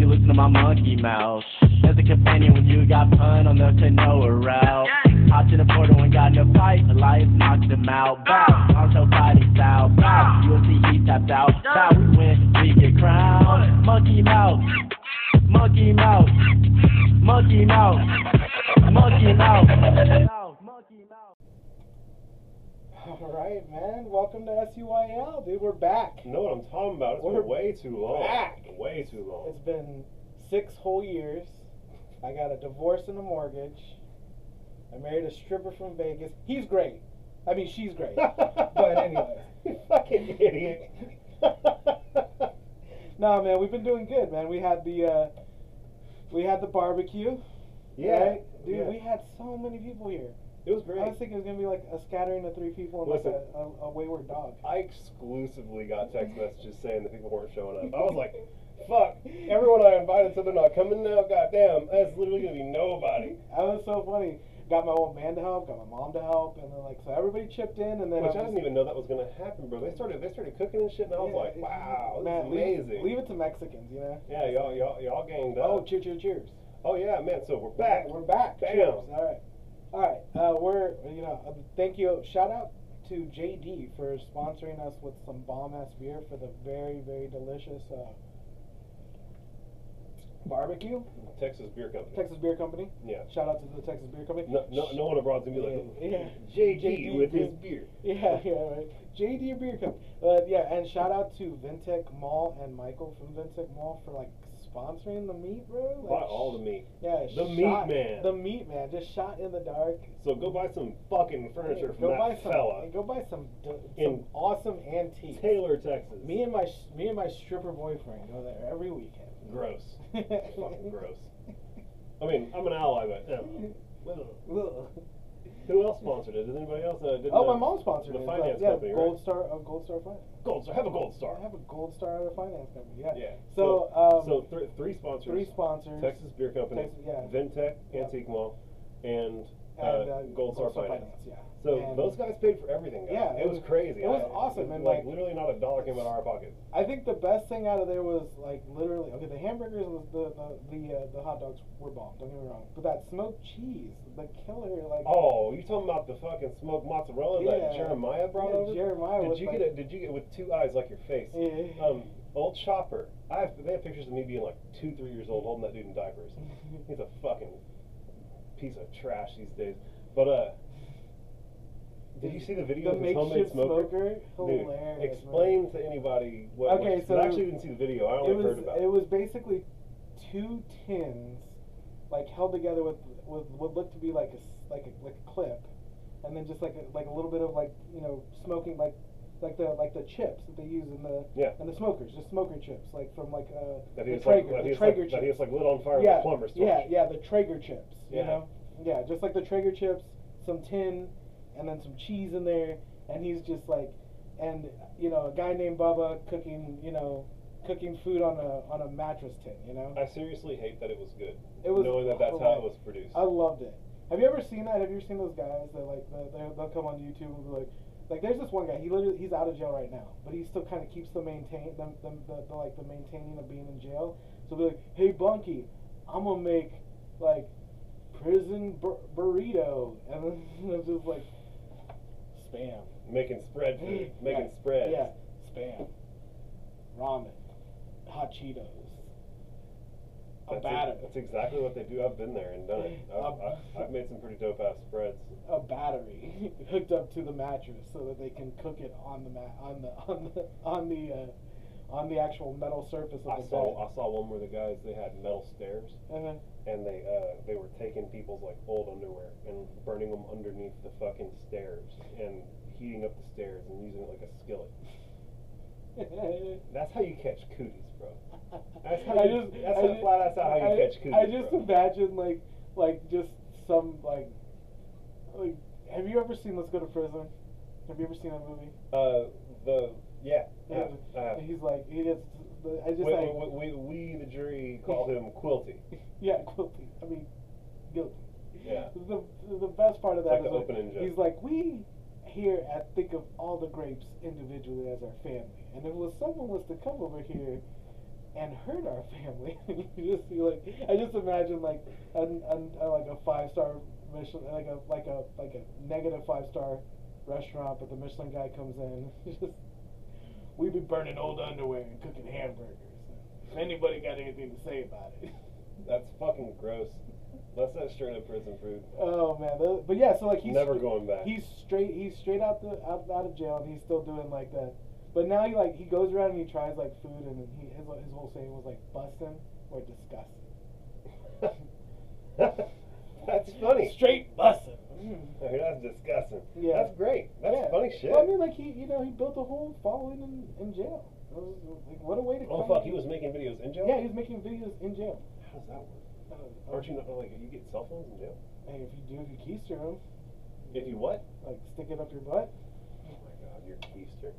you listen to my monkey mouth. As a companion when you got pun on the canoa route. Hopped in the portal and got in a fight, lights knocked him out. Bow, Naruto fighting style. Bow, see he tapped out. Bow, we win, we get crowned. Monkey mouth, monkey mouth, monkey mouth, monkey mouth. All right, man. Welcome to SUYL, dude. We're back. You know what I'm talking about? It's We're been way too long. back. Way too long. It's been six whole years. I got a divorce and a mortgage. I married a stripper from Vegas. He's great. I mean, she's great. but anyway. you fucking idiot. no, man, we've been doing good, man. We had the uh, we had the barbecue. yeah, right? dude. yeah. We had so many people here. It was great. I was thinking it was gonna be like a scattering of three people and like a, a, a wayward dog. I exclusively got text messages saying that people weren't showing up. I was like, fuck, everyone I invited said they're not coming now. Goddamn, that's literally gonna be nobody. That was so funny. Got my old man to help, got my mom to help, and then like so everybody chipped in, and then Which I didn't even know that was gonna happen, bro. They started, they started cooking and shit, and I was Yeah, like, wow, man, is leave, amazing. leave it to Mexicans, you know. Yeah, y'all, y'all, y'all ganged oh, up. Oh, cheer, cheer, cheers. Oh yeah, man. So we're back. We're back. Bam. Cheers. All right. All right. Uh, we're you know uh, thank you. Shout out to JD for sponsoring us with some bomb ass beer for the very very delicious uh, barbecue. Texas Beer Company. Texas Beer Company. Yeah. Shout out to the Texas Beer Company. No, no, no one abroad's gonna be like, Yeah, yeah. JD, JD with his beer. Yeah, yeah, right. JD Beer Company. Uh, yeah, and shout out to Vintech Mall and Michael from Vintech Mall for like sponsoring the meat, bro. Like, Buy all the meat. Yeah, The meat man. The meat man, just shot in the dark. So go buy some fucking furniture from go that buy some. fella Go buy some, d- some In awesome antiques. Taylor, Texas. Me and my me and my stripper boyfriend go there every weekend. Gross. fucking gross. I mean, I'm an ally, but yeah. Who else sponsored it? Did anybody else? Uh, did Oh, my mom sponsored the it. finance yeah, company, Gold right? Star, uh, Gold Star Finance. Gold star. Have a gold star. I have a gold star at a finance company. Yeah. Yeah. So, so, um, so thr- three sponsors. three sponsors. Texas Beer Company, Texas- yeah. Vintech, Yeah. Antique Mall, and, uh, and, uh, Gold Star Finance. Yeah. So And those guys paid for everything. Guys. Yeah, it, it was, was- crazy. it was I- awesome, and, like, like- literally not a dollar came out of our pocket. I think the best thing out of there was like literally okay. The hamburgers, and the the the uh, the hot dogs were bomb. Don't get me wrong, but that smoked cheese, the killer, like Oh, you talking about the fucking smoked mozzarella that Jeremiah brought Yeah, over? Jeremiah Did was you like- get it? Did you get with two eyes like your face? Yeah. Um, old Chopper. I have, they have pictures of me being like two, three years old, holding that dude in diapers. He's a fucking piece of trash these days. But uh, did you see the video the of his homemade smoker? smoker? Dude, Hilarious. man. explain to anybody what. Okay, so I actually didn't see the video. I only it was heard about it was basically two tins, like held together with with what looked to be like a like a like a clip, and then just like a, like a little bit of like you know smoking like like the like the chips that they use in the Yeah. and the smokers just smoker chips like from like uh That the like, Traeger that the was like, Traeger that he like lit on fire yeah with plumber's torch. yeah yeah the Traeger chips you Yeah. know yeah just like the Traeger chips some tin and then some cheese in there and he's just like and you know a guy named Bubba cooking you know cooking food on a on a mattress tin you know I seriously hate that it was good. It was knowing that that's how it was produced. I loved it. Have you ever seen that? Have you ever seen those guys that like they they'll they'll come on YouTube and be like, like there's this one guy. He literally he's out of jail right now, but he still kind of keeps the maintain the, the, the, the like the maintaining of being in jail. So they're like, hey Bunky, I'm gonna make like prison bur- burrito, and then it's just like spam. making spread food, making yeah, spreads. Yeah, spam, ramen, hot Cheetos, a That's, batter. that's exactly what they do. I've been there and done it. I've, I've, I've made some pretty dope ass spreads. a battery hooked up to the mattress so that they can cook it on the mat on the on the on the uh, on the actual metal surface of I the saw bed. I saw one where the guys they had metal stairs Uh-huh. And they uh they were taking people's like old underwear and burning them underneath the fucking stairs and heating up the stairs and using it like a skillet. That's how you catch cooties, bro. That's how I you- just, that's I how just- flat- how you I- catch cooties, I just bro. imagine like like just some like like have you ever seen Let's Go to Prison? Have you ever seen that movie? Uh, the yeah, I have, I. He's like he gets. I just we, like we, we, we, the jury, call him Quilty. yeah, Quilty. I mean, guilty. Yeah. The the best part of that like is opening he's like we here at think of all the grapes individually as our family, and if was someone was to come over here and hurt our family. you just see like I just imagine like a, a, a like a five star Michelin like a like a like a negative five star restaurant, but the Michelin guy comes in. just we be burning old underwear and cooking hamburgers. If anybody got anything to say about it. That's fucking gross. That's that straight up prison food. Oh man, the, but yeah, so like he's Never going back. He's straight. He's straight out the out, out of jail, and he's still doing like that. But now he like he goes around and he tries like food, and he his his whole saying was like busting or disgusting. That's funny. Straight busting. Oh, That's disgusting. Yeah. That's great. That's Yeah. funny shit. Well, I mean, like he you know he built a whole following in, in jail. Was, like, what a way to. Come. Oh fuck, he was making videos in jail. Yeah, he was making videos in jail. How does that work? Uh, Aren't you not like you get cell phones in jail? Hey, if you do, if you keister them, If you what? like stick it up your butt. Oh my god, you're keister.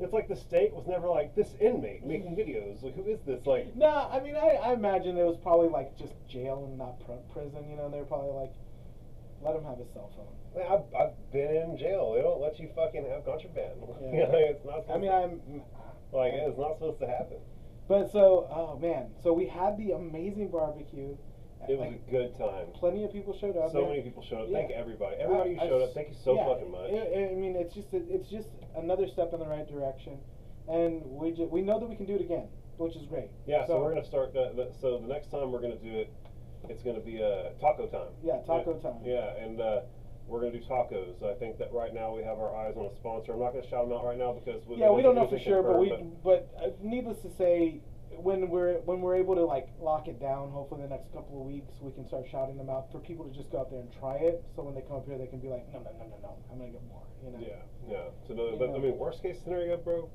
It's like the state was never like this inmate making videos. Like who is this? Like No, I mean, I, I imagine it was probably like just jail and not pr- prison. You know, they're probably like, let him have his cell phone. I've, I've been in jail. They don't let you fucking have contraband. Yeah. You know, it's not. I mean, I'm. like it's not supposed to happen. But so, oh man, so we had the amazing barbecue. It was Like, a good time. plenty of people showed up. So man. many people showed up. Yeah. Thank everybody. Everybody who showed up. Thank you so yeah, fucking much. I, I mean, it's just a, it's just another step in the right direction, and we ju- we know that we can do it again, which is great. Yeah, so, we're gonna start. The, the, so the next time we're gonna do it, it's gonna be uh, taco time. Yeah, taco time. Yeah, and uh, we're gonna do tacos. I think that right now we have our eyes on a sponsor. I'm not gonna shout them out right now because we, yeah, we don't know for sure, but we but uh, needless to say, when we're when we're able to like lock it down, hopefully the next couple of weeks we can start shouting them out for people to just go out there and try it. So when they come up here, they can be like, no, no, no, no, no, I'm gonna get more. You know. Yeah, yeah. So You but I mean, worst case scenario, bro.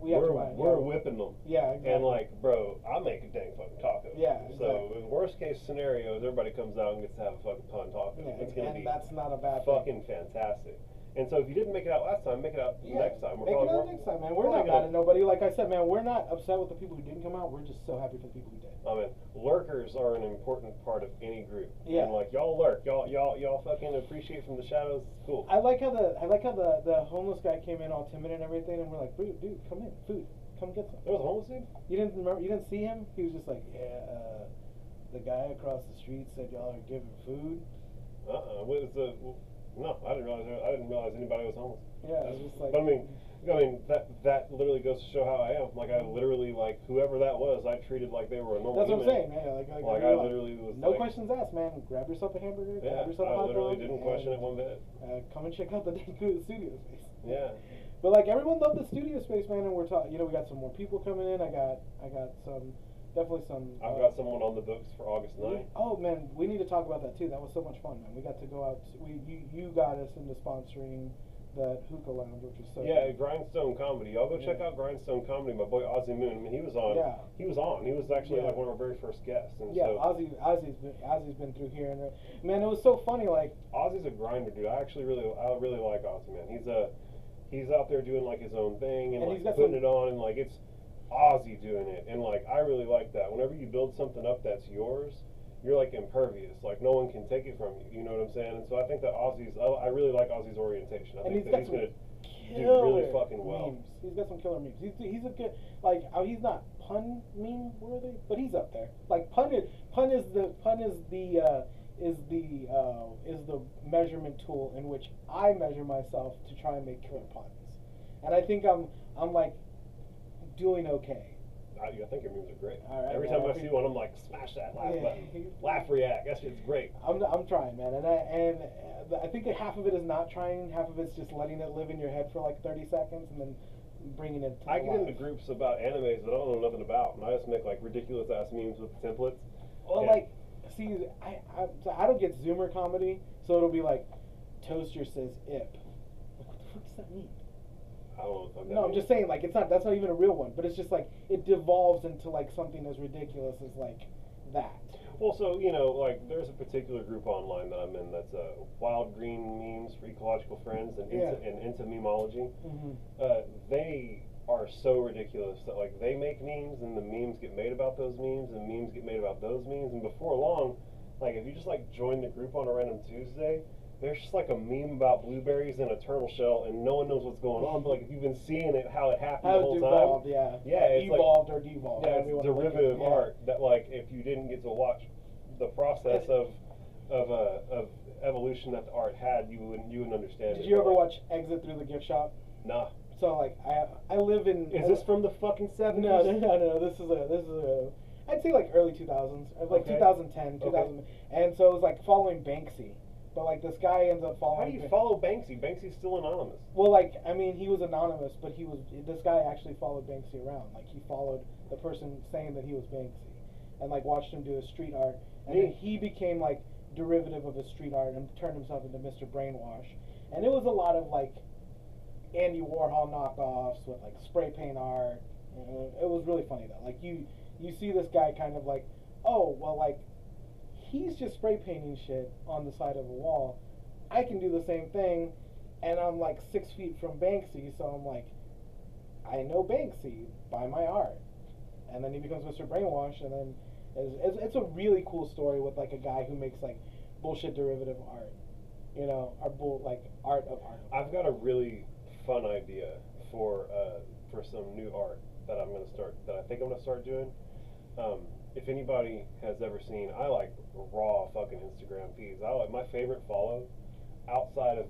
We have we're to buy. we're yeah. whipping them. Yeah, exactly. And like, bro, I make a dang fucking taco. Yeah, So exactly. in worst case scenario, is everybody comes out and gets to have a fucking ton taco. Yeah, it's gonna and be that's not a bad thing. fucking fantastic. And so if you didn't make it out last time, make it out Yeah, next time. We're Make it out next time, man. We're not mad at nobody. Like I said, man, we're not upset with the people who didn't come out. We're just so happy for the people who did. I mean, lurkers are an important part of any group. Yeah. And like y'all lurk, y'all y'all y'all fucking appreciate from the shadows. It's cool. I like how the I like how the the homeless guy came in all timid and everything, and we're like, dude, dude, come in, food, come get some. there was a homeless dude. You didn't remember? You didn't see him? He was just like, yeah. Uh, the guy across the street said y'all are giving food. Uh uh What is the? No, I didn't realize. I didn't realize anybody was homeless. Yeah, was just like. But I mean, I mean that that literally goes to show how I am. Like I literally like whoever that was, I treated like they were a normal That's what I'm saying, man. Like, like, Like I literally was No like, questions asked, man. Grab yourself a hamburger. Yeah, grab yourself a I hot literally dog, didn't question it one bit. Uh, come and check out the studio space. Yeah. But like everyone loved the studio space, man, and we're talking. You know, we got some more people coming in. I got, I got some, definitely some. I've uh, got someone on the books for August 9th. Oh man, we need to talk about that too. That was so much fun, man. We got to go out. We you you got us into sponsoring the hookah lounge, which is so. Yeah. Grindstone Comedy. Y'all go check out Grindstone Comedy. My boy Ozzy Moon. I mean, he was on. Yeah. He was on. He was actually Yeah. like one of our very first guests. And Yeah, so Ozzy, Ozzy's been, Ozzy's been through here, and man, it was so funny. Like, Ozzy's a grinder, dude. I actually really, I really like Ozzy, man. He's a, he's out there doing like his own thing and, And like putting some- it on, and like it's Ozzy doing it, and like I really like that. Whenever you build something up that's yours, you're like impervious. Like no one can take it from you. You know what I'm saying? And so I think that Ozzy's, I, I really like Ozzy's orientation. I and think he's that he's gonna. killer really fucking well. memes. He's got some killer memes. He's he's a good like uh, he's not pun meme worthy, but he's up there. Like pun is pun is the pun is the uh, is the uh, is the measurement tool in which I measure myself to try and make killer puns, and I think I'm I'm like doing okay. I, I think your memes are great. Right, Every man, time I I see one, I'm like, smash that laugh Yeah. button, laugh react. That shit's great. I'm I'm trying, man, and I and I think that half of it is not trying, half of it's just letting it live in your head for like 30 seconds and then bringing it. To I get into groups about animes that I don't know nothing about, and I just make like ridiculous ass memes with templates. Well, like, see, I, I so I don't get Zoomer comedy, so it'll be like, Toaster says ip. Like, what the fuck does that mean? I don't know what the fuck that No, I'm just saying, like, it's not. That's not even a real one, but it's just like it devolves into like something as ridiculous as like that. Well, so you know, like there's a particular group online that I'm in that's uh, Wild Green Memes for Ecological Friends and into, Yeah. and into memology. Mm-hmm. Uh, they are so ridiculous that like they make memes and the memes get made about those memes and memes get made about those memes and before long, like if you just like join the group on a random Tuesday, there's just like a meme about blueberries in a turtle shell, and no one knows what's going on. But like if you've been seeing it, how it happened How the whole devolved, time. yeah. Yeah, it's like- evolved or devolved. Yeah, it's you wanna look at it, derivative yeah. art that like if you didn't get to watch the process of of uh, of evolution that the art had, you wouldn't you wouldn't understand. It. Did it. you ever like, watch Exit Through the Gift Shop? Nah. So like I I live in. Is this from the fucking seventies? No, no, no, no. This is a this is a. I'd say like early 2000s, uh, like Okay. 2010, 2000, and so it was like following Banksy, but like this guy ends up following. How do you follow Banksy? Banksy's still anonymous. Well, like I mean, he was anonymous, but he was this guy actually followed Banksy around. Like he followed the person saying that he was Banksy, and like watched him do his street art, and then he became like derivative of his street art and turned himself into Mr. Brainwash, and it was a lot of like Andy Warhol knockoffs with like spray paint art. You know, it was really funny though. Like you you see this guy kind of like, oh well, like he's just spray painting shit on the side of a wall. I can do the same thing, and I'm like six feet from Banksy, so I'm like, I know Banksy by my art. And then he becomes Mr. Brainwash, and then it's, it's, a really cool story with like a guy who makes like bullshit derivative art, you know, or bull like art of art. I've got a really fun idea for uh, for some new art that I'm gonna start that I think I'm gonna start doing. Um, if anybody has ever seen, I like raw fucking Instagram feeds. I like my favorite follow outside of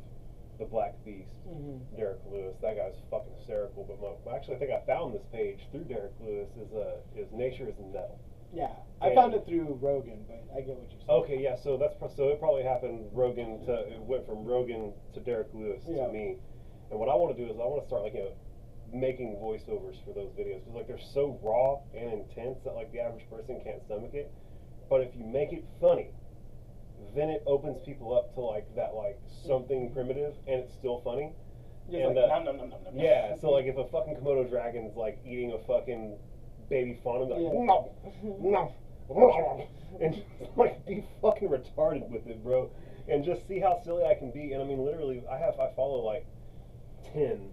the Black Beast, Mhm. Derrick Lewis. That guy's fucking hysterical. But my, actually, I think I found this page through Derrick Lewis. Is uh is Nature is Metal. Yeah, I found it through Rogan, but I get what you're saying. Okay, yeah. So that's pro- so it probably happened. Rogan to it went from Rogan to Derrick Lewis Yeah. to me. And what I want to do is I want to start like you know making voiceovers for those videos because like they're so raw and intense that like the average person can't stomach it. But if you make it funny, then it opens people up to like that like something primitive and it's still funny. Just and, like, uh, nom, nom, nom. Yeah. So like if a fucking Komodo dragon's like eating a fucking baby fawn, I'm like Yeah. no, no, and just, like be fucking retarded with it, bro, and just see how silly I can be. And I mean, literally, I have I follow like ten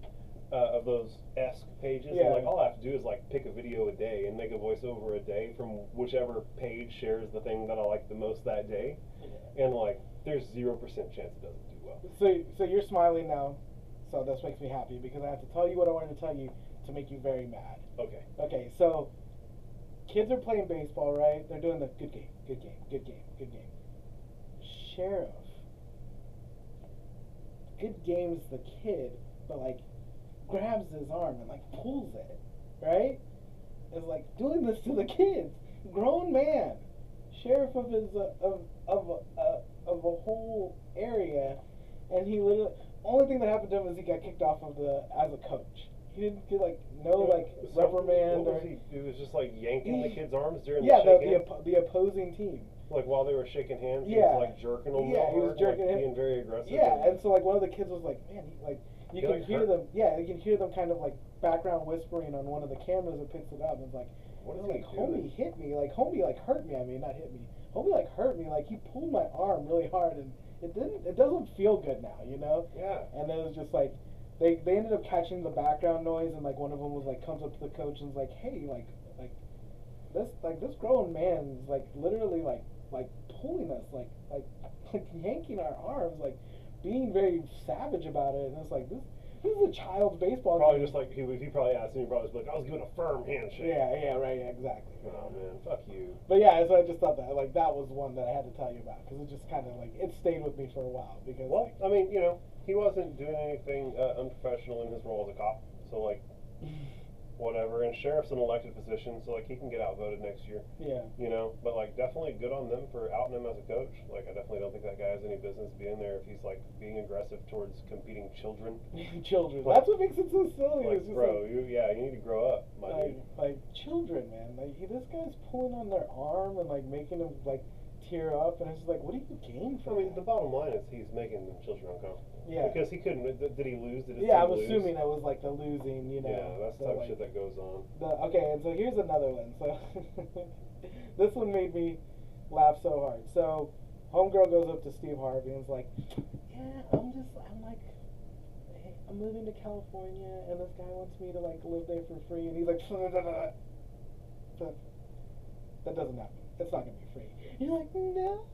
uh, of those esque pages, Yeah. and like all I have to do is like pick a video a day and make a voiceover a day from whichever page shares the thing that I like the most that day, and like there's zero percent chance it doesn't do well. So, so you're smiling now, so this makes me happy because I have to tell you what I wanted to tell you to make you very mad. Okay. Okay, so kids are playing baseball, right? They're doing the good game, good game, good game, good game. Sheriff, good game's the kid, but like grabs his arm and like pulls it, right? It's like doing this to the kids, grown man, sheriff of his uh, of of uh, of a whole area, and he literally only thing that happened to him is he got kicked off of the as a coach. He didn't get like no like So, reprimand what or was he? Was just like yanking the kid's arms during yeah the the shake the, oppo- the opposing team. Like while they were shaking hands, he Yeah. was like jerking them. Yeah, he was jerking like, him. being very aggressive. Yeah, and so like one of the kids was like, man, he, like you can hear hurt. them. Yeah, you can hear them kind of like background whispering on one of the cameras that picks it up. And it's like, What is like homie hit me, like homie like hurt me. I mean, not hit me. Homie like hurt me. Like he pulled my arm really hard, and it didn't. It doesn't feel good now, you know. Yeah. And it was just like they they ended up catching the background noise, and like one of them was like comes up to the coach and is like, hey, like like this like this grown man's like literally like like pulling us like like like yanking our arms like being very savage about it, and it's like this this is a child's baseball. Probably game. just like he, if he probably asked he probably was like, I was giving a firm handshake. yeah yeah right yeah, exactly. Oh man, fuck you. But yeah, so I just thought that like that was one that I had to tell you about because it just kind of like it stayed with me for a while because Well, like I mean, you know, he wasn't doing anything uh, unprofessional in his role as a cop, so like whatever. And sheriff's an elected position, so like he can get outvoted next year. yeah. You know, but like definitely good on them for outing him as a coach. Like I definitely don't think that guy has any business being there if he's like being aggressive towards competing children. children. Like- That's what makes it so silly. Like, just bro, like, you yeah, you need to grow up, my like, dude. like children, man. Like he- this guy's pulling on their arm and like making them like tear up, and it's like, what do you gain from? I mean, the bottom line is he's making them children uncomfortable. Yeah. Because he couldn't. Did, did he lose? Did Yeah, I'm lose? assuming that was like the losing, you know. Yeah, that's the, type like, shit that goes on. The, okay, and so here's another one. So this one made me laugh so hard. So homegirl goes up to Steve Harvey and is like, "Yeah, I'm just, I'm like, hey, I'm moving to California, and this guy wants me to like live there for free." And he's like, "That, that doesn't happen. It's not gonna be free." He's like, "No,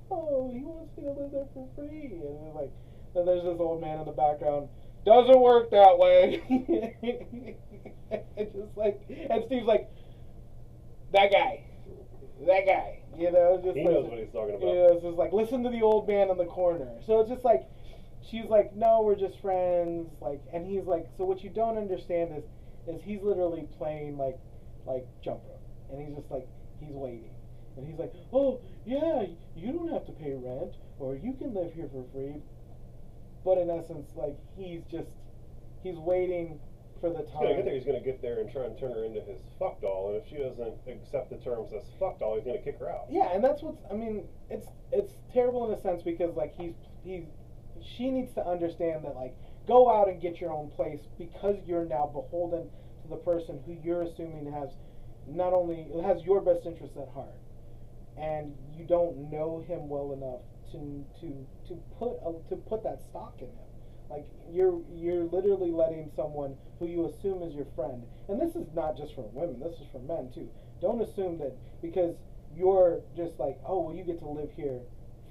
he wants me to live there for free." And it's like, and there's this old man in the background. Doesn't work that way. and just like, and Steve's like, that guy, that guy. You know, just He like, knows what he's talking about. Yeah, it's just like listen to the old man in the corner. So it's just like, she's like, no, we're just friends. Like, and he's like, so what you don't understand is, is he's literally playing like, like jump rope, and he's just like, he's waiting, and he's like, oh yeah, you don't have to pay rent, or you can live here for free. But in essence, like he's just, he's waiting for the He's time. gonna get there. He's gonna get there and try and turn her into his fuck doll. And if she doesn't accept the terms as fuck doll, he's gonna kick her out. Yeah, and that's what's. I mean, it's it's terrible in a sense because like he's he's she needs to understand that like go out and get your own place because you're now beholden to the person who you're assuming has not only has your best interests at heart, and you don't know him well enough to to to put a, to put that stock in him. Like you're you're literally letting someone who you assume is your friend, and this is not just for women. This is for men too. Don't assume that because you're just like, oh, well, you get to live here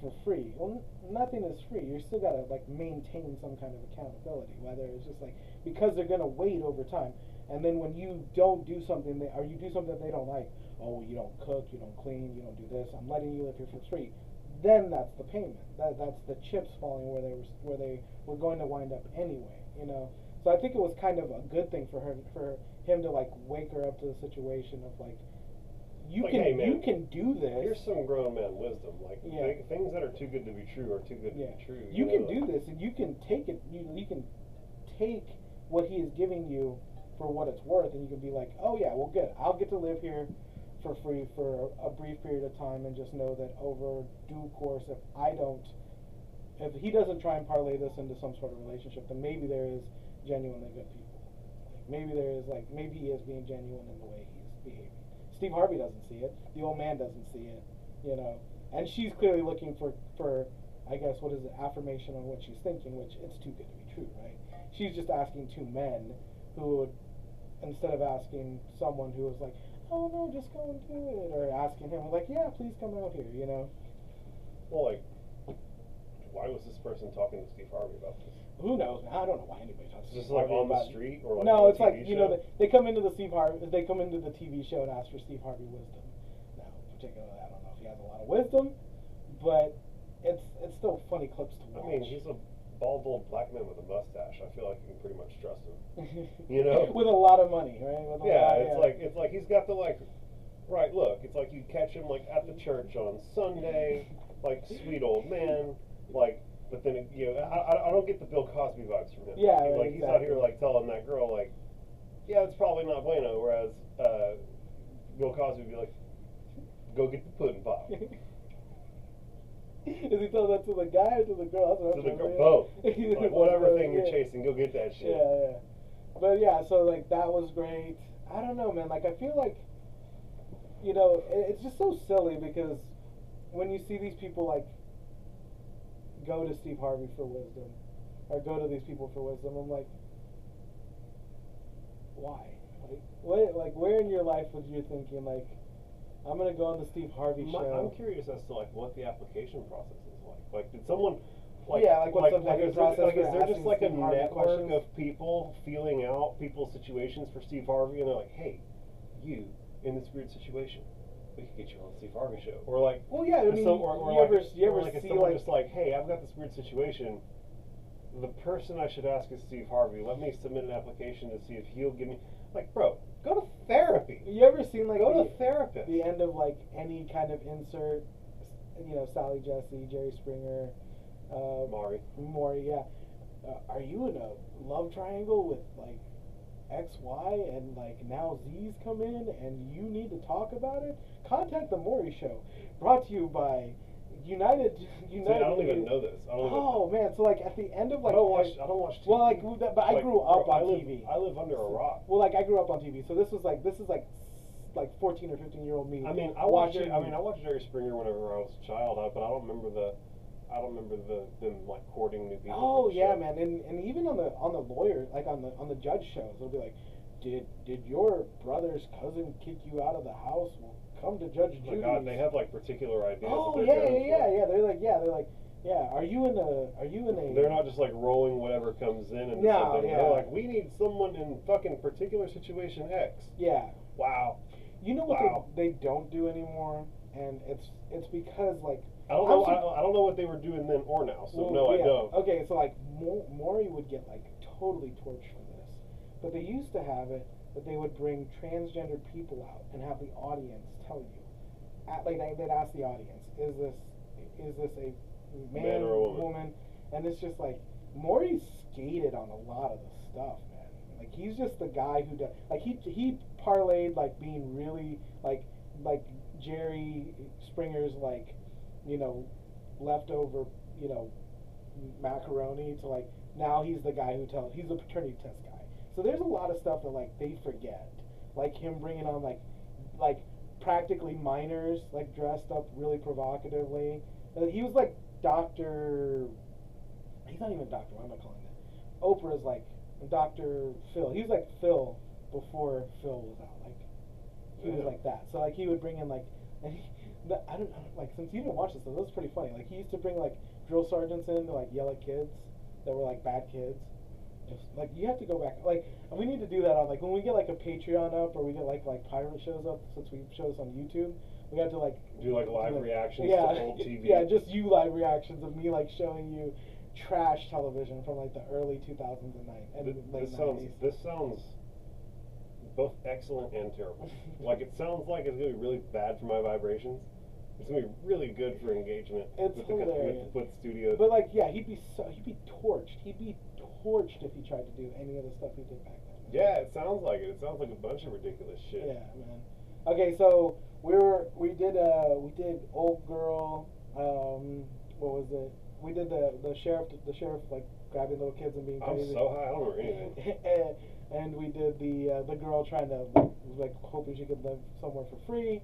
for free. Well, nothing is free. You're still gotta like maintain some kind of accountability. Whether it's just like because they're gonna wait over time, and then when you don't do something, they, or you do something that they don't like, oh, you don't cook, you don't clean, you don't do this. I'm letting you live here for free. Then that's the payment. That that's the chips falling where they were where they were going to wind up anyway. You know. So I think it was kind of a good thing for her for him to like wake her up to the situation of like you Like, can hey, man, you can do this. Here's some grown man wisdom. Like Yeah. thi- things that are too good to be true are too good yeah. to be true. You know? can do this, and you can take it. You you can take what he is giving you for what it's worth, and you can be like, oh yeah, well good. I'll get to live here for free for a, brief period of time, and just know that over due course, if I don't, if he doesn't try and parlay this into some sort of relationship, then maybe there is genuinely good people. Like maybe there is like maybe he is being genuine in the way he's behaving. Steve Harvey doesn't see it. The old man doesn't see it. You know, and she's clearly looking for for I guess what is it affirmation on what she's thinking, which it's too good to be true, right? She's just asking two men who would instead of asking someone who was like, oh no, just go and do it, or asking him like, yeah, please come out here, you know. Well, like, why was this person talking to Steve Harvey about this? Who knows? Man, I don't know why anybody talks to Just Steve like Harvey on the street or like no, it's like TV you know they, they come into the Steve Harvey they come into the TV show and ask for Steve Harvey wisdom. Now, particularly, I don't know if he has a lot of wisdom, but it's it's still funny clips to watch. I mean, he's a bald old black man with a mustache. I feel like you can pretty much trust him. you know? with a lot of money, right? With a Yeah, lot, it's like it's like he's got the like right look. It's like you catch him like at the church on Sunday, like sweet old man, like. But then you know, I, I- don't get the Bill Cosby vibes from him. Yeah, He- like he's out here like telling that girl like, yeah, it's probably not bueno. Whereas uh, Bill Cosby would be like, go get the pudding pop. Is he telling that to the guy or to the girl? That's what to I'm the girl, both. like whatever thing you're chasing, go get that shit. Yeah, yeah. But yeah, so like that was great. I don't know, man. Like I feel like, you know, it, it's just so silly because when you see these people like go to Steve Harvey for wisdom, or go to these people for wisdom, I'm like, why? Like, what? Like, where in your life was you thinking like, I'm gonna go on the Steve Harvey My- show? I'm curious as to like what the application process is like. Like, did someone like Yeah, like, what's the like, vetting is there, process like, is there just like a Steve network questions? of people feeling out people's situations for Steve Harvey, and they're like, hey, you in this weird situation, we could get you on the Steve Harvey show, or like. Well, yeah, I mean, some- or, or you like, ever you ever like, see someone like just like, hey, I've got this weird situation. The person I should ask is Steve Harvey. Let me submit an application to see if he'll give me. Like, bro, go to therapy. you ever seen like Go to the- therapist. the end of like any kind of insert, you know, Sally Jessy, Jerry Springer, uh, Maury. Maury, yeah. Uh, are you in a love triangle with like X, Y, and like now Z's come in and you need to talk about it? Contact the Maury Show. Brought to you by United. See, United. I don't even know this. I don't even. Oh man, so like at the end of like I don't watch. I don't watch. TV. well, like but I Like, grew up on I live, TV. I live under a rock. Well, like I grew up on TV, so this was like this is like like fourteen or fifteen year old me. I mean, I watched. watching. I mean, I watched Jerry Springer whenever I was a child, uh, but I don't remember the. I don't remember the them like courting new people. Oh yeah, shit. man, and and even on the on the lawyer, like on the on the judge shows, they'll be like, "Did did your brother's cousin kick you out of the house? Well, come to Judge Oh my Judy." God, they have like particular ideas. Oh yeah, yeah, yeah, yeah. They're like, yeah, they're like, Yeah, are you in a? Are you in a? They're not just like rolling whatever comes in and Yeah, something. yeah. They're like, we need someone in fucking particular situation X. Yeah, Wow. you know what Wow. they, they don't do anymore, and it's it's because like I don't know. I don't, I don't know what they were doing then or now. So Well, no, I don't. Okay, so like Maury would get like totally torched for this, but they used to have it that they would bring transgender people out and have the audience tell you, at, like they- they'd ask the audience, is this is this a man, Man or a woman? And it's just like Maury skated on a lot of the stuff, man. Like he's just the guy who does. Like he he parlayed like being really like like Jerry Springer's like you know leftover you know macaroni to like now he's the guy who tells he's a paternity test guy. So there's a lot of stuff that like they forget, like him bringing on like like practically minors like dressed up really provocatively. Uh, He was like Doctor. He's not even Doctor. What am I calling it? Oprah's like Doctor Phil. He was like Phil before Phil was out. Like he was like that. So like he would bring in like, and he, the, I don't know, like since you didn't watch this, though, this was pretty funny. Like he used to bring like drill sergeants in to like yell at kids that were like bad kids. Just like you have to go back. Like we need to do that on like when we get like a Patreon up or we get like like pirate shows up since we show this on YouTube. We have to like Do like live do, reactions yeah, to old TV. Yeah, just you live reactions of me like showing you trash television from like the early 2000s and nine and Th- late this sounds this sounds both excellent and terrible. like it sounds like it's gonna be really bad for my vibrations. It's gonna be really good for engagement It's with the hilarious. with, with studios. But like, yeah, he'd be so he'd be torched. He'd be torched if he tried to do any of the stuff he did back then. yeah, it sounds like it. It sounds like a bunch of ridiculous shit. Yeah, man. Okay, so we were we did uh we did old girl. Um, what was it? We did the the sheriff the sheriff like grabbing little kids and being I'm crazy. so high, I don't remember anything. and, and we did the uh, the girl trying to like, hoping she could live somewhere for free.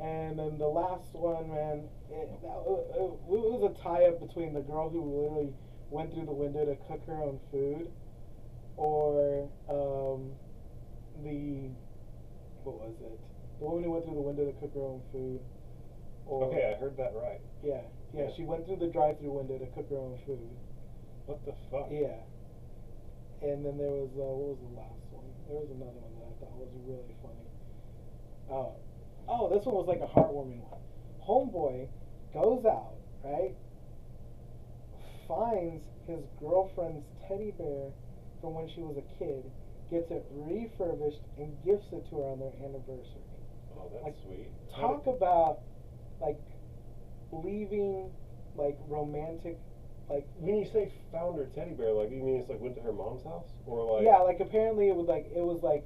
And then the last one, man, it, that, uh, uh, it was a tie up between the girl who literally went through the window to cook her own food, or um, the what was it? The woman who went through the window to cook her own food. Or, Okay, I heard that right. Yeah, yeah, Yeah. she went through the drive-through window to cook her own food. What the fuck? Yeah. And then there was uh, what was the last one? There was another one that I thought was really funny. Oh, oh, this one was like a heartwarming one. Homeboy goes out, right? Finds his girlfriend's teddy bear from when she was a kid, gets it refurbished, and gifts it to her on their anniversary. Oh, that's Like, sweet. Talk about like leaving like romantic like When you say found her teddy bear, like you mean it's like went to her mom's house, or like yeah, like apparently it was like it was like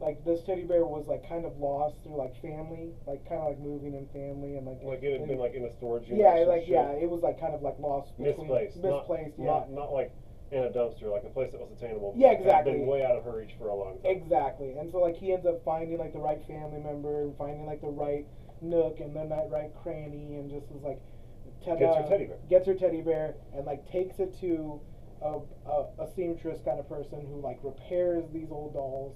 like this teddy bear was like kind of lost through like family, like kind of like moving in family and like like it had been like in a storage unit. yeah, like shit. yeah, it was like kind of like lost between, misplaced, not- misplaced, yeah, not, not like in a dumpster, like a place that was attainable. Yeah, Had exactly. been way out of her reach for a long time. exactly. And so like he ends up finding like the right family member and finding like the right nook and then that right cranny and just was like ta-da, Gets her teddy bear. gets her teddy bear and like takes it to a, a, a seamstress kind of person who like repairs these old dolls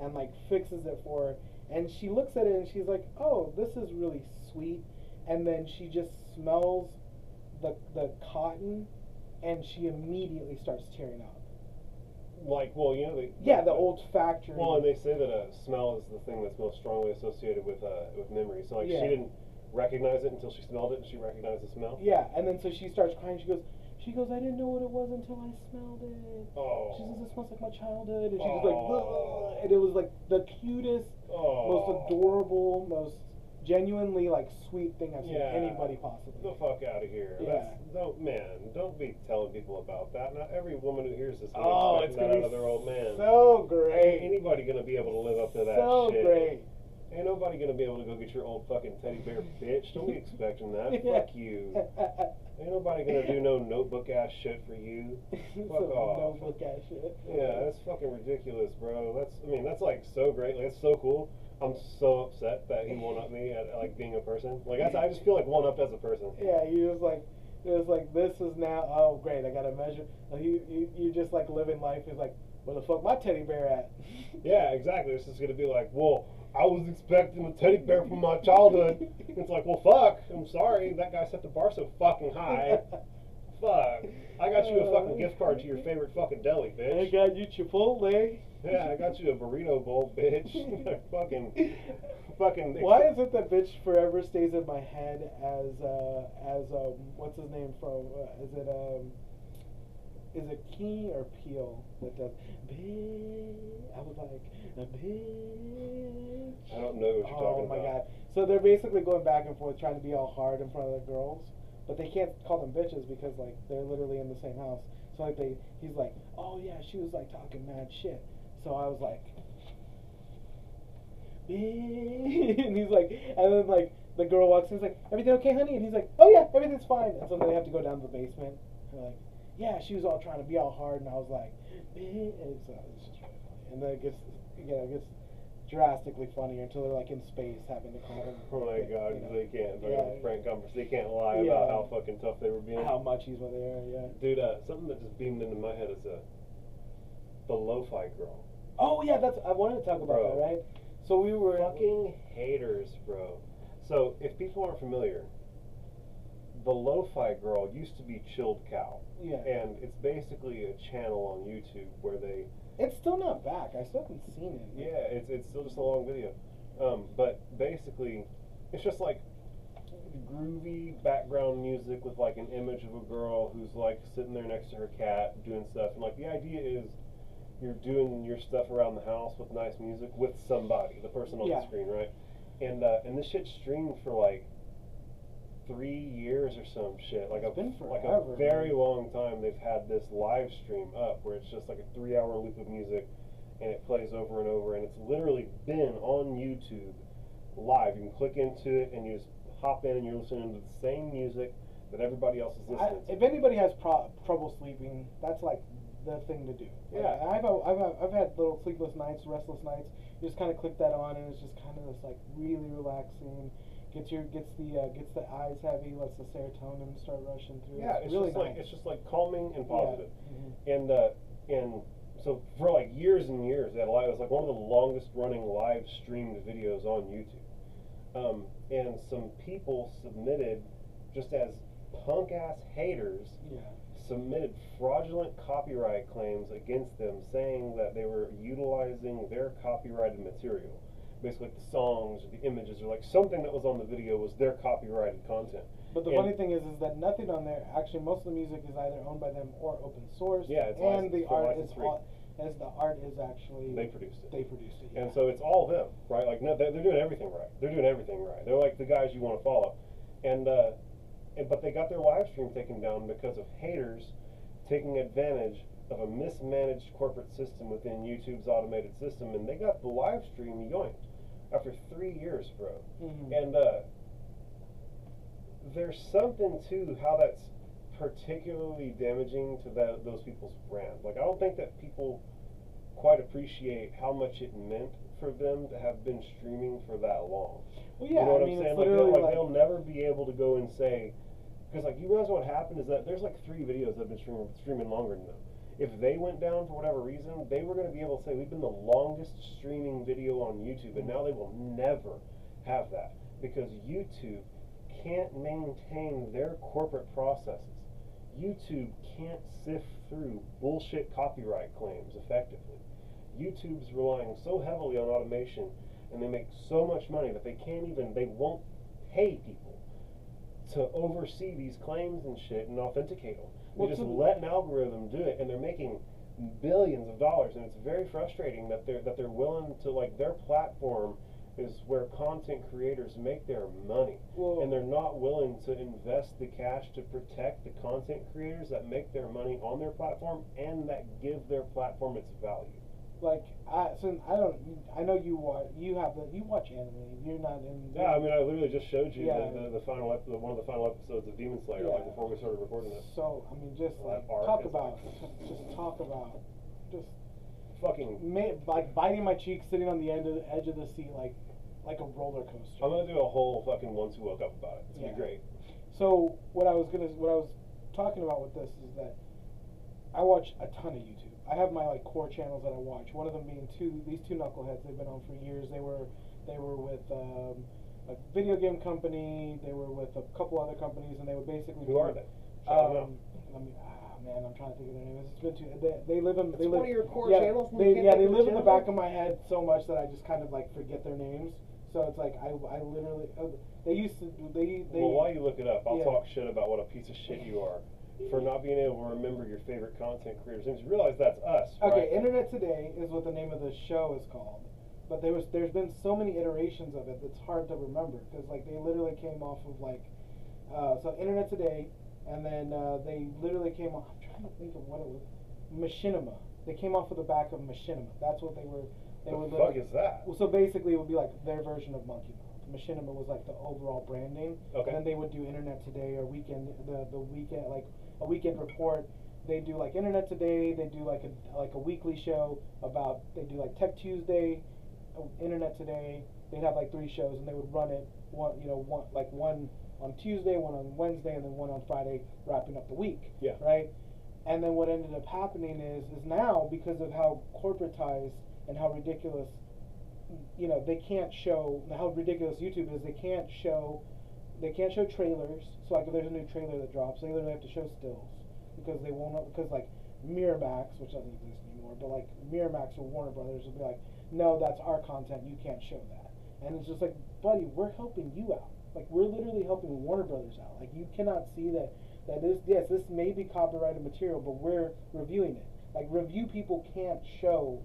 and like fixes it for her and she looks at it and she's like oh this is really sweet and then she just smells the the cotton and she immediately starts tearing up Like, well, you know, they, yeah the old factory Well, and they say that uh, smell is the thing that's most strongly associated with uh, with memory. So like Yeah. she didn't recognize it until she smelled it, and she recognized the smell. yeah and then so she starts crying she goes she goes i didn't know what it was until i smelled it Oh. She says it smells like my childhood, and she was like. Oh. "Ugh," and it was like the cutest, oh. most adorable, most genuinely like sweet thing I've seen Yeah. anybody possibly. the fuck out of here. Yeah. That's, don't man, don't be telling people about that. Not every woman who hears this is Oh, expecting it's that out of their old man. so Ain't great, anybody gonna be able to live up to that so shit. great. Ain't nobody gonna be able to go get your old fucking teddy bear, bitch. Don't be expecting that. Fuck you. Ain't nobody gonna do no notebook ass shit for you. Fuck off. notebook ass shit. Yeah, that's fucking ridiculous, bro. That's I mean, that's like so great. Like, that's so cool. I'm so upset that he won up me at like being a person. Like I just feel like one up as a person. Yeah, he was like, It was like this is now. Oh great, I gotta measure. Like, you, you you just like living life is like where the fuck my teddy bear at? Yeah, exactly. It's just gonna be like, well, I was expecting a teddy bear from my childhood. It's like, well, fuck. I'm sorry, that guy set the bar so fucking high. Fuck. I got you a fucking gift card to your favorite fucking deli, bitch. I got you Chipotle. Yeah, I got you a burrito bowl, bitch. fucking, fucking. Why is it that bitch forever stays in my head as uh as um what's his name from uh, is it um is it Key or Peele that does bitch I was like a bitch I don't know what you're oh talking my about. god so they're basically going back and forth trying to be all hard in front of the girls but they can't call them bitches because like they're literally in the same house so like they he's like oh yeah she was like talking mad shit so I was like and he's like, and then like the girl walks in, he's like, everything okay, honey? And he's like, oh yeah, everything's fine. And so then they have to go down to the basement. And they're like, yeah, she was all trying to be all hard, and I was like, and so it's just really funny. And then it gets, you know, it gets drastically funnier until they're like in space having to call him. Oh my god, you know, they can't. They're yeah, frank converse. They can't lie Yeah. about how fucking tough they were being. how much he's with her, yeah. Dude, uh, something that just beamed into my head is uh, the lo-fi girl. Oh yeah, that's I wanted to talk about Bro. that, right? So we were Fucking haters, bro. So, if people aren't familiar, the lo-fi girl used to be Chilled Cow. Yeah. And it's basically a channel on YouTube where they, It's still not back. I still haven't seen it. yeah, it's, it's still just a long video. Um, but basically, it's just like groovy background music with like an image of a girl who's like sitting there next to her cat doing stuff. And like the idea is you're doing your stuff around the house with nice music with somebody, the person on Yeah. the screen, right? And uh, and this shit streamed for like three years or some shit. Like It's a been like a very man. long time. They've had this live stream up where it's just like a three hour loop of music, and it plays over and over, and it's literally been on YouTube live. You can click into it and you just hop in and you're listening to the same music that everybody else is I, listening if anybody has pro- trouble sleeping, that's like the thing to do. Like, Yeah. I've, I've I've had little sleepless nights, restless nights. You just kind of click that on, and it's just kind of this like really relaxing. Gets your gets the uh, gets the eyes heavy, lets the serotonin start rushing through. Yeah, it's, it's really just like it's just like calming and Yeah. positive. Mhm. And uh, and so for like years and years, that live it was like one of the longest running live streamed videos on YouTube. Um, and some people submitted, just as punk ass haters, Yeah. submitted fraudulent copyright claims against them, saying that they were utilizing their copyrighted material. Basically, like the songs or the images or like something that was on the video was their copyrighted content. But the And- funny thing is, is that nothing on there. Actually, most of the music is either owned by them or open source. Yeah, it's and the art is all, as the art is actually They produced it. they produced it. Yeah. And so it's all them, right? Like, no, they're, they're doing everything right. They're doing everything right. They're like the guys you want to follow. And, uh, and, but they got their live stream taken down because of haters taking advantage of a mismanaged corporate system within YouTube's automated system, and they got the live stream yoinked after three years, bro. Mhm. And uh, there's something to how that's particularly damaging to that, those people's brand. Like, I don't think that people quite appreciate how much it meant for them to have been streaming for that long. well, yeah, you know what I am mean, saying? Like, they'll, like, like, they'll never be able to go and say, because like you realize what happened is that there's like three videos that have been streaming streaming longer than them. If they went down for whatever reason, they were going to be able to say we've been the longest streaming video on YouTube, and now they will never have that because YouTube can't maintain their corporate processes. YouTube can't sift through bullshit copyright claims effectively. YouTube's relying so heavily on automation and they make so much money that they can't even they won't pay people to oversee these claims and shit and authenticate them. They Well, just let an algorithm do it and they're making billions of dollars and it's very frustrating that they're that they're willing to like their platform is where content creators make their money and they're not willing to invest the cash to protect the content creators that make their money on their platform and that give their platform its value. Like I since I don't I know you watch you have the you watch anime. You're not in. Yeah, I mean, I literally just showed you Yeah. the, the, the final ep- the, one of the final episodes of Demon Slayer, like before we started recording this. So I mean, just like talk about like- just talk about just Fucking, ma- like biting my cheek, sitting on the end of the edge of the seat, like like a roller coaster. I'm gonna do a whole fucking once we woke up about it. It's gonna Yeah. be great. So what I was gonna, what I was talking about with this is that I watch a ton of YouTube. I have my like core channels that I watch. One of them being two, these two knuckleheads. They've been on for years. They were, they were with um, a video game company. They were with a couple other companies, and they would basically. Who do- are they? Shout 'em out. Um, let me. Ah, man, I'm trying to think of their names. It's been too. They, they live in. They It's live, one of your core yeah, channels and They, you yeah, they live the in the back of my head so much that I just kind of like forget their names. So it's like I, I literally. Uh, they used to. They. they well, while you look it up, I'll yeah. talk shit about what a piece of shit you are for not being able to remember your favorite content creators' names. You realize that's us, Okay, right? Internet Today is what the name of the show is called, but there was there's been so many iterations of it that's hard to remember because like they literally came off of like, uh, so Internet Today, and then uh, they literally came off. I'm trying to think of what it was, Machinima. They came off of the back of Machinima. That's what they were. They the were fuck is that? Well, so basically, it would be like their version of Monkey Mouth. Machinima was like the overall brand name. Okay. And then they would do Internet Today or Weekend, the the weekend like a weekend report. They do like Internet Today. They do like a like a weekly show about. They do like Tech Tuesday, Internet Today. They'd have like three shows, and they would run it one you know one like one on Tuesday, one on Wednesday, and then one on Friday, wrapping up the week. Yeah. Right. And then what ended up happening is is now because of how corporatized and how ridiculous you know they can't show how ridiculous YouTube is. They can't show they can't show trailers. So like if there's a new trailer that drops, they literally have to show stills because they won't because like Miramax, which doesn't exist anymore, but like Miramax or Warner Brothers will be like, no, that's our content. You can't show that. And it's just like, buddy, we're helping you out. Like we're literally helping Warner Brothers out. Like you cannot see that that this yes this may be copyrighted material, but we're reviewing it. Like review people can't show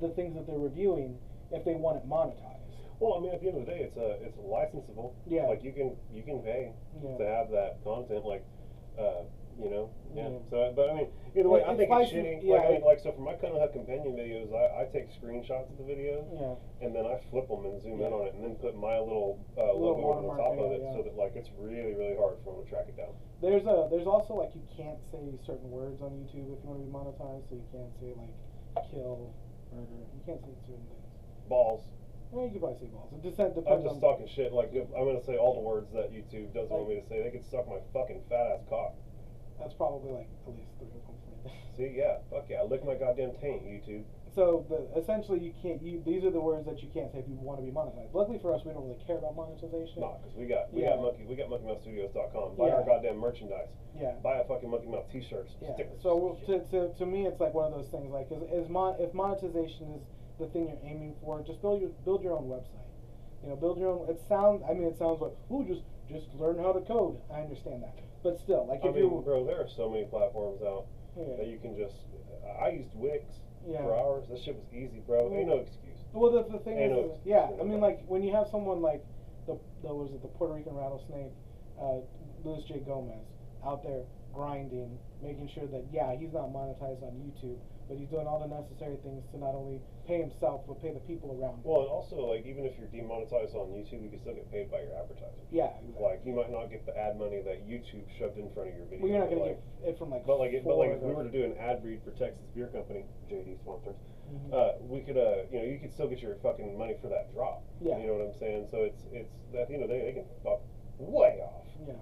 the things that they're reviewing if they want it monetized. Well, I mean, at the end of the day, it's a it's licensable. Yeah. Like you can you can pay Yeah. to have that content, like, uh, you know, yeah. Yeah. So, but I mean, either way, I think it's shitty. yeah, like, I mean, like so for my kind of companion videos, I, I take screenshots of the videos. Yeah. And then I flip them and zoom in on it, and then put my little uh, Little logo over the top of it, so that like it's really really hard for them to track it down. There's a there's also like you can't say certain words on YouTube if you want to be monetized, so you can't say like kill, murder. You can't say certain things. Balls. Well, you say balls. It just depends I'm just on. talking shit. Like if I'm gonna say all the words that YouTube doesn't want me to say. They could suck my fucking fat ass cock. That's probably like at least three of them. right there. See, yeah, fuck yeah, I lick my goddamn taint, YouTube. So the essentially you can't you these are the words that you can't say if you want to be monetized. Luckily for us, we don't really care about monetization. Nah, cause we got we Yeah. got monkey we got monkeymouthstudios.com. Buy Yeah. our goddamn merchandise. Yeah. Buy a fucking monkey mouth t-shirts, Yeah. stickers. So to, to to me, it's like one of those things. Like, is, is mon- if monetization is the thing you're aiming for, just build your build your own website. You know, build your own. It sounds. I mean, it sounds like, ooh, just just learn how to code. I understand that, but still, like I if mean, you, bro, there are so many platforms out Yeah. that you can just. I used Wix Yeah. for hours. That shit was easy, bro. Ain't no excuse. Well, the, the thing Ain't is, no is- yeah. I mean, like when you have someone like the the was it the Puerto Rican rattlesnake, uh, Luis J Gomez, out there grinding, making sure that yeah, he's not monetized on YouTube, but he's doing all the necessary things to not only pay himself but pay the people around him. Well, and also like even if you're demonetized on YouTube, you can still get paid by your advertisers. Yeah, exactly. Like you might not get the ad money that YouTube shoved in front of your video. well, you're not but, gonna like, get it from like. But like, it, but like, if we were to do an ad read for Texas Beer Company, JD sponsors, Mhm. uh, we could, uh, you know, you could still get your fucking money for that drop. Yeah. You know what I'm saying? So it's, it's at the end of the day, they can fuck way off. yeah,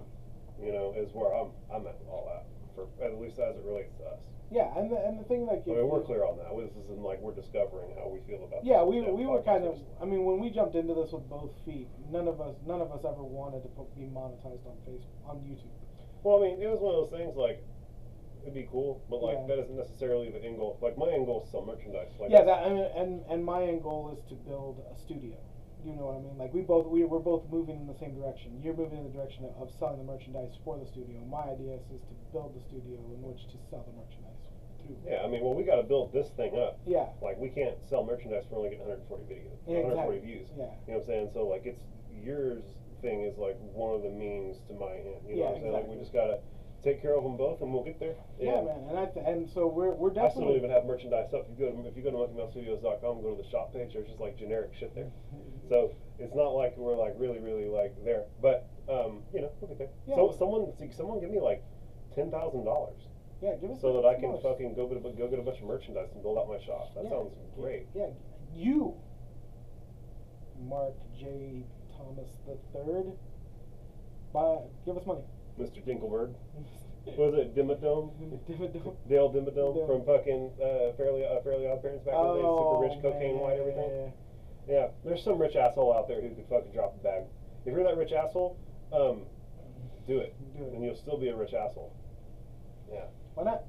You know, is where I'm, I'm at all that for at least as it relates to us. Yeah, and the and the thing like. I mean, we're clear on that. This isn't like we're discovering how we feel about. Yeah, we we were kind of. I mean, when we jumped into this with both feet, none of us none of us ever wanted to put, be monetized on Facebook on YouTube. Well, I mean, it was one of those things like. It'd be cool, but like Yeah. that isn't necessarily the end goal. Like my end goal is sell merchandise. Like yeah, that and, and and my end goal is to build a studio. You know what I mean? Like we both we we're both moving in the same direction. You're moving in the direction of, of selling the merchandise for the studio. My idea is, is to build the studio in which to sell the merchandise Yeah, I mean, well, we got to build this thing up. Yeah. Like, we can't sell merchandise for only getting 140 videos, Yeah, 140 exactly. views. Yeah. You know what I'm saying? So, like, it's yours thing is like one of the means to my end. You know Yeah, what I'm saying? Like, we just gotta take care of them both, and we'll get there. Yeah, man, and I th- and so we're we're definitely. I still don't even have merchandise up. If you go to if you go to monkeymouthstudios.com, go to the shop page. There's just like generic shit there. So it's not like we're like really, really like there. But um, you know, we'll get there. Yeah. So someone, see, someone give me like ten thousand dollars yeah, give us so that I can dollars. fucking go get a, go get a bunch of merchandise and build out my shop. That Yeah. sounds great. Yeah, you, Mark J. Thomas the third. buy, give us money. Mr. What was it? Dimmadome? Dimmadome. Dale Dimmadome Dale. from fucking uh, Fairly uh, Fairly Odd Parents back in the day. Super rich, cocaine, man, white, yeah, everything. yeah, Yeah, there's some rich asshole out there who could fucking drop a bag. If you're that rich asshole, um, do it, Do it. and you'll still be a rich asshole. Yeah. Why not?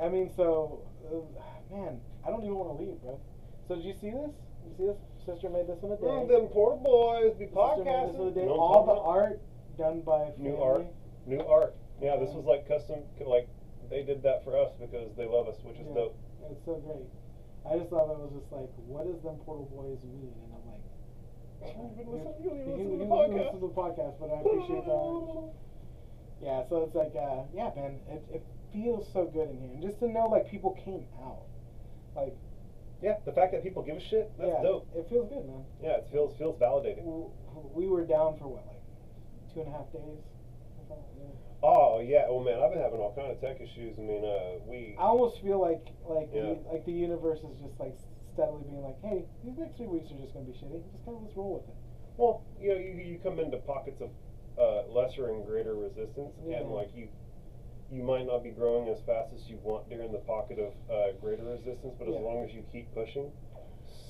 I mean, so, uh, man, I don't even want to leave, bro. So did you see this? You see this? Sister made this in a day. Mm, them poor boys be Sister made this in a podcasting. day. Know what I'm All the art done by family. New art. New art. Yeah, this was like custom. Like they did that for us because they love us, which is Yeah. dope. It's so great. I just thought it was just like, what does them portal boys mean? And I'm like, You've been you- listening- you don't even listen to the podcast. listen to the podcast, but I appreciate that. Yeah, so it's like, uh, yeah, man, it, it feels so good in here, and just to know like people came out, like, Yeah, the fact that people give a shit, that's yeah, dope. it feels good, man. Yeah, it feels feels validating. We were down for what, like two and a half days. Oh yeah, well man, I've been having all kind of tech issues. I mean, uh, we. I almost feel like like Yeah. the, like the universe is just like steadily being like, hey, these next three weeks are just gonna be shitty. Just kind of let's roll with it. Well, you know, you, you come into pockets of uh, lesser and greater resistance, Yeah. and like you, you might not be growing as fast as you want during the pocket of uh, greater resistance, but Yeah. as long as you keep pushing,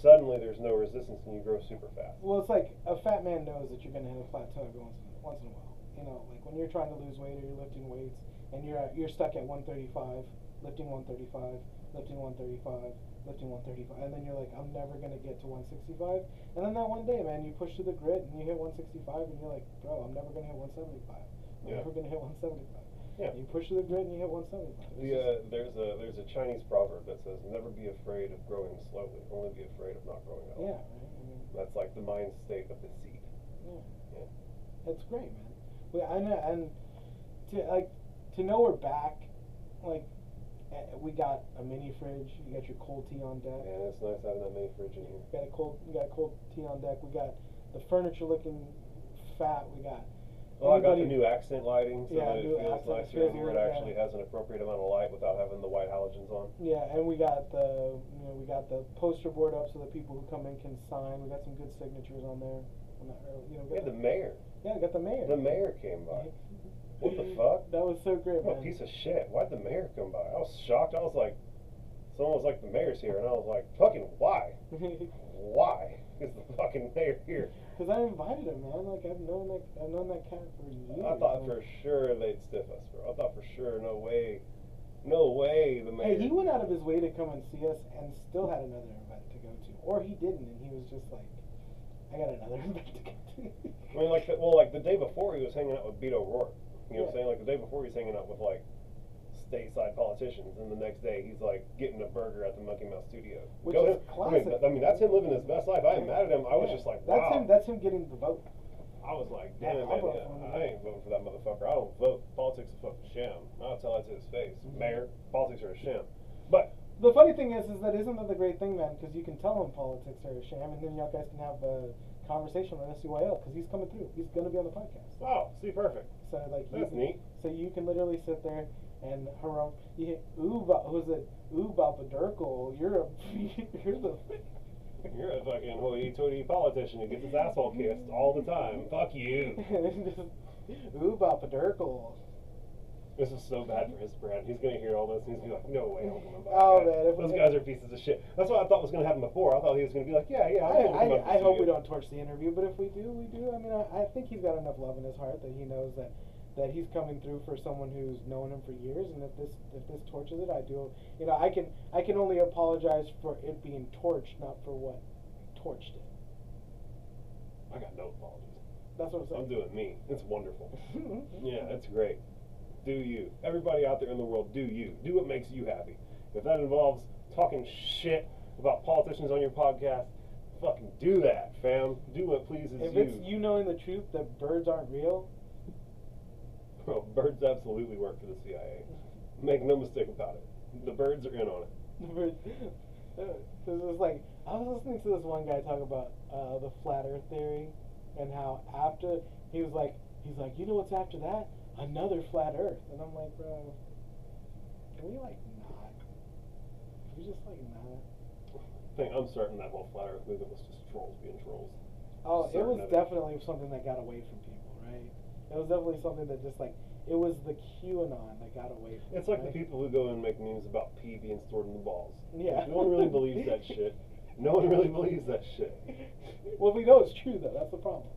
suddenly there's no resistance and you grow super fast. Well, it's like a fat man knows that you're gonna hit a plateau every once in, once in a while. You know, like when you're trying to lose weight or you're lifting weights and you're at, you're stuck at 135, lifting 135, lifting 135, lifting 135, and then you're like, I'm never gonna get to 165. And then that one day, man, you push through the grit and you hit 165, and you're like, bro, I'm never gonna hit 175. I'm Yeah. never gonna hit 175. Yeah. You push through the grid and you hit 175. It's The, uh, there's a there's a Chinese proverb that says, "Never be afraid of growing slowly. Only be afraid of not growing at all." yeah, right. I mean, That's like the mind state of the seed. Yeah. Yeah. It's great, man. We, I know, and to like to know we're back, like we got a mini fridge. You got your cold tea on deck. Yeah, it's nice having that mini fridge in here. We got a cold. We got cold tea on deck. We got the furniture looking fat. We got. Oh, I got the new accent lighting, so Yeah, that it new feels nicer feels in here. It actually has an appropriate amount of light without having the white halogens on. Yeah, and we got the you know we got the poster board up so that people who come in can sign. We got some good signatures on there. You know, Yeah, the mayor. yeah, got the mayor. The mayor came by. What the fuck? That was so great, What a piece of shit. Why'd the mayor come by? I was shocked. I was like, someone was like, the mayor's here. And I was like, fucking why? Why is the fucking mayor here? Because I invited him, man. Like I've known that I've known that cat for years. I thought for sure they'd stiff us, bro. I thought for sure, no way. No way the mayor. Hey, he went out of his way to come and see us, and still had another event to go to, or he didn't, and he was just like, "I got another event to go to." I mean, like, the, well, like the day before he was hanging out with Beto O'Rourke. You know what I'm saying? Like the day before he was hanging out with like stateside politicians, and the next day he's like getting a burger at the Monkey Mouth Studio. Which Go is him. I mean, classic. I mean, that's him living his best life. I ain't mad at him. I was Yeah. just like, that's him. That's him getting the vote. I was like, damn I'll man. Yeah. I ain't voting for that motherfucker. I don't vote. Politics is a fucking sham. I'll tell that to his face. Mhm. Mayor, politics are a sham. But The funny thing is, is that isn't that the great thing, man? Because you can tell him politics are a sham, and then y'all guys can have a conversation on SUYL because he's coming through. He's gonna be on the podcast. wow, see, perfect. So like, That's neat. So you can literally sit there and haram. You hit ooh, who's it? Ooh, Baba Durkle. You're a, you're the. You're a fucking hoity-toity politician who gets his asshole kissed all the time. Fuck you. ooh, Baba Durkle. This is so bad for his brand. He's gonna hear all this and he's gonna be like, no way, I'm. Oh, man, if those guys are pieces of shit. That's what I thought was gonna happen before. I thought he was gonna be like, yeah, yeah. I, I'm gonna up I, I to hope we don't torch the interview, but if we do, we do. I mean, I, I think he's got enough love in his heart that he knows that that he's coming through for someone who's known him for years, and if this if this torches it, I do. You know, I can I can only apologize for it being torched, not for what torched it. I got no apologies. That's what I'm saying. I'm doing me. It's wonderful. Yeah, that's great. Do you. Everybody out there in the world, do you. Do what makes you happy. If that involves talking shit about politicians on your podcast, fucking do that, fam. Do what pleases If you. If it's you knowing the truth that birds aren't real, Bro, birds absolutely work for the CIA. Make no mistake about it. The birds are in on it. birds. This is like I was listening to this one guy talk about uh, the flat Earth theory and how after he was like he's like you know what's after that another flat Earth and I'm like bro can we like not can we just like not I think I'm certain that whole flat Earth movement was just trolls being trolls. oh it was of it. definitely something that got away from people right It was definitely something that just like it was the QAnon that got away from. It's like right? the people who go and make memes about pee being stored in the balls. Yeah. No one really believes that shit. No one really believes that shit. Well, we know it's true though. That's the problem.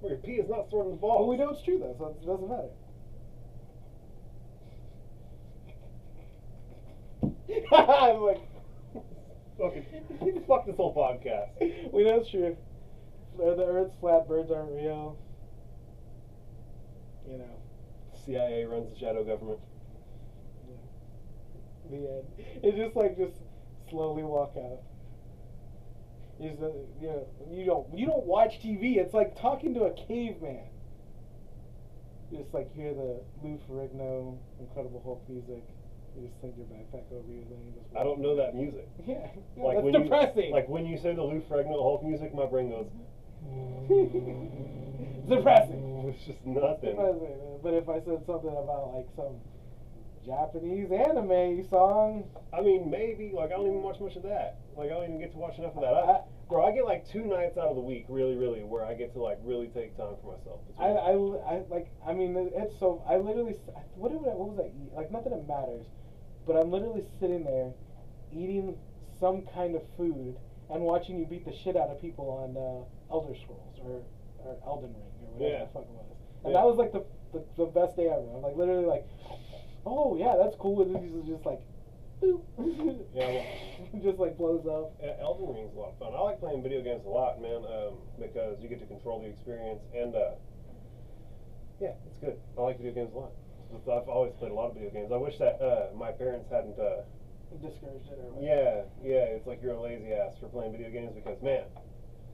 Well, your pee is not stored in the balls. Well, we know it's true though, so it doesn't matter. I'm like, Fucking fuck this whole podcast. we know it's true. The Earth's flat. Birds aren't real. You know. CIA runs the shadow government. Yeah. The end. It's just like just slowly walk out. Is uh, you know, you don't you don't watch TV. It's like talking to a caveman. Just like hear the Lou Ferrigno Incredible Hulk music. You just sling your backpack over you, then you just. I don't know that music. Yeah, yeah Like that's when depressing. You, like when you say the Lou Ferrigno Hulk music, my brain goes. depressing. It's just nothing. But if I said something about like some Japanese anime song, I mean, maybe. Like I don't even watch much of that. Like I don't even get to watch enough of that. I, I- bro, I get like two nights out of the week, really, really, where I get to like really take time for myself. I. I, I like I mean it's so I literally what did what was I eat like not that it matters, but I'm literally sitting there eating some kind of food and watching you beat the shit out of people on uh, Elder Scrolls or or Elden Ring or whatever Yeah. the fuck it was, and Yeah. that was like the, the the best day ever. I'm like literally like, oh yeah, that's cool. And is just like, boop, Yeah, just like blows up. Yeah, Elden Ring's a lot of fun. I like playing video games a lot, man, um, because you get to control the experience, and uh, yeah, it's good. I like video games a lot. I've always played a lot of video games. I wish that uh, my parents hadn't. Uh, Discouraged it or whatever. yeah, yeah, it's like you're a lazy ass for playing video games because man,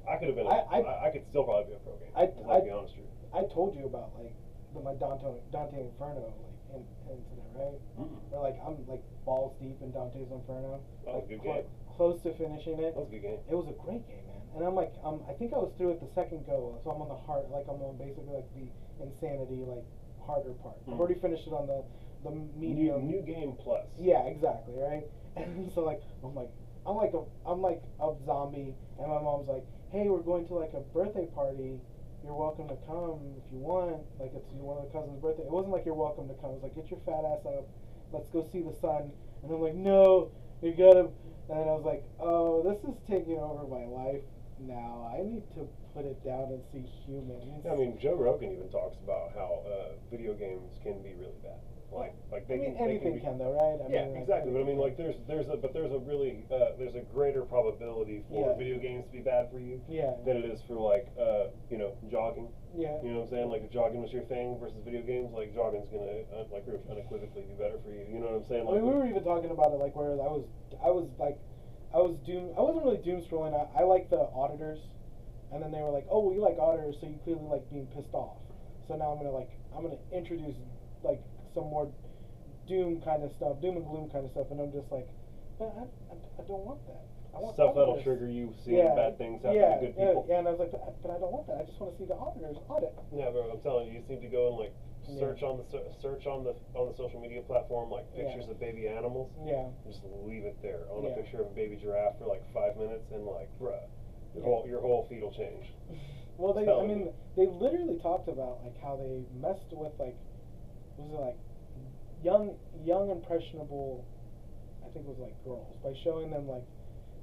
I could have been. A, I- I- I, could still probably be a pro gamer. I- to I- be honest with you. I told you about like the, my Dante Dante Inferno like in, incident, right? Mm-mm. Where like I'm like balls deep in Dante's Inferno, That was like a good clo- game. close to finishing it. That was a good game. It was a great game, man. And I'm like, um, I think I was through it the second go, so I'm on the hard, like I'm on basically like the insanity, like harder part. I've Mhm. already finished it on the the New, medium. new game plus. Yeah, exactly, right? And so like I'm like I'm like a I'm like a zombie and my mom's like, Hey, we're going to like a birthday party. You're welcome to come if you want. Like it's one of the cousins' birthday. It wasn't like you're welcome to come. It was like get your fat ass up. Let's go see the sun. And I'm like, No, you gotta and I was like, Oh, this is taking over my life now. I need to put it down and see humans. Yeah, I mean, Joe Rogan even talks about how uh, video games can be really bad. Like, like they I mean, can, they anything be, can though, right? I yeah, mean, like, exactly. But I mean, like, there's there's a but there's a really uh, there's a greater probability for Yeah. video games to be bad for you Yeah. than it is for like uh, you know jogging. Yeah. You know what I'm saying? Like if jogging was your thing versus video games, like jogging's gonna uh, like unequivocally be better for you. You know what I'm saying? I Like mean, we were even talking about it, like where I was, I was like, I was doom. I wasn't really doom scrolling. I, I like the auditors, and then they were like, "Oh, well, you like auditors, so you clearly like being pissed off." So now I'm gonna like, I'm gonna introduce like some more doom kind of stuff, doom and gloom kind of stuff, and I'm just like, but I, I, I don't want that. I want stuff that'll trigger you seeing yeah, bad things happen yeah, to good people. Yeah, and I was like, but, I- but I don't want that. I just want to see the auditors audit. Yeah, bro, I'm telling you, you just need to go and like Yeah. search on the search on the on the social media platform like Yeah. pictures of baby animals. Yeah. Just leave it there on Yeah. a picture of a baby giraffe for like five minutes, and like, bruh, your Yeah. whole your whole feed will change. Well, they, I mean, me. they literally talked about like how they messed with like, was it like, young, young impressionable, I think it was like girls by showing them like,